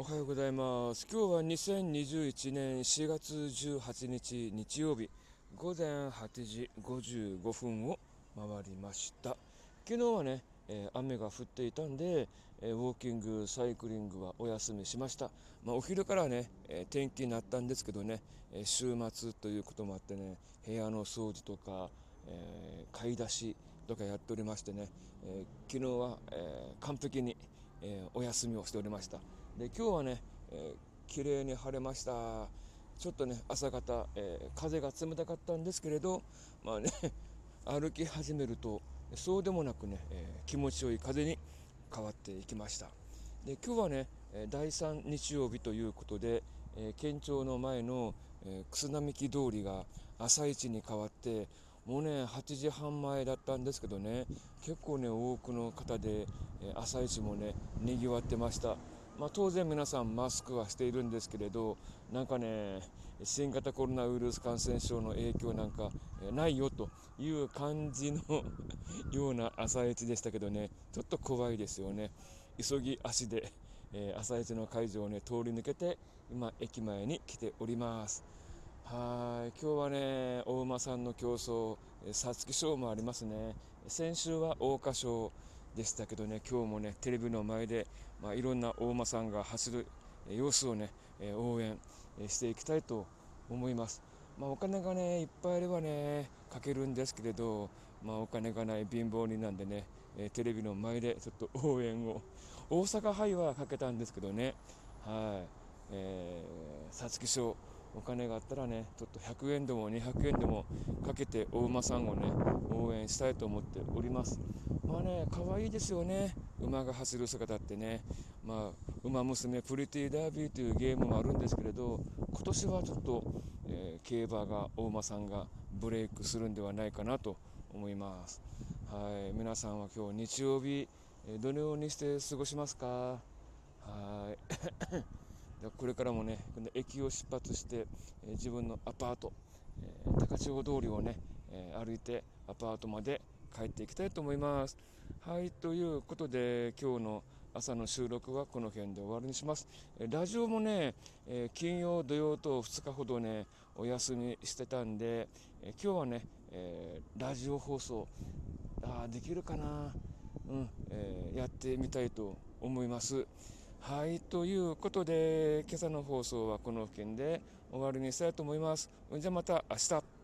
おはようございます。今日は2021年4月18日日曜日午前8時55分を回りました。昨日はね、えー雨が降っていたんで、えーウォーキング、サイクリングはお休みしました。まあ、お昼からね、えー天気になったんですけどね、え週末ということもあってね、部屋の掃除とか、え買い出しとかやっておりましてね、えー昨日は、え完璧に、えお休みをしておりましたで今日はね、えー綺麗に晴れました。ちょっとね朝方、えー風が冷たかったんですけれどまあね 歩き始めるとそうでもなくね、えー気持ちよい風に変わっていきました。で今日はね第3日曜日ということで、えー県庁の前の、えー楠並木通りが朝一に変わってもうね8時半前だったんですけどね結構ね多くの方で、えー朝一もねにぎわってました。まあ、当然皆さんマスクはしているんですけれどなんかね新型コロナウイルス感染症の影響なんかないよという感じの ような朝一でしたけどねちょっと怖いですよね。急ぎ足で、えー朝一の会場をね通り抜けて今駅前に来ております。はい今日はね大馬さんの競争皐月賞もありますね。先週は桜花賞。でしたけどね今日もねテレビの前で、まあ、いろんな大馬さんが走る様子をね、応援していきたいと思います。まあ、お金がねいっぱいあればねかけるんですけれど、まあ、お金がない貧乏人なんでね、テレビの前でちょっと応援を大阪杯はかけたんですけどねはいえー皐月賞お金があったらねちょっと100円でも200円でもかけてお馬さんをね応援したいと思っております。まあね可愛いですよね。馬が走る姿ってね。まあ馬娘プリティダービーというゲームもあるんですけれど今年はちょっと、えー競馬が大馬さんがブレイクするんではないかなと思います。はい皆さんは今日日曜日どのようにして過ごしますか？はい。これからもね駅を出発して、えー自分のアパート、えー高千穂通りをね、えー歩いてアパートまで帰っていきたいと思います。はいということで今日の朝の収録はこの辺で終わりにします。ラジオもね、え金曜土曜と2日ほどねお休みしてたんで、えー今日はね、えラジオ放送あできるかな。うん、えやってみたいと思います。はい、ということで、今朝の放送はこの付近で終わりにしたいと思います。じゃあまた明日。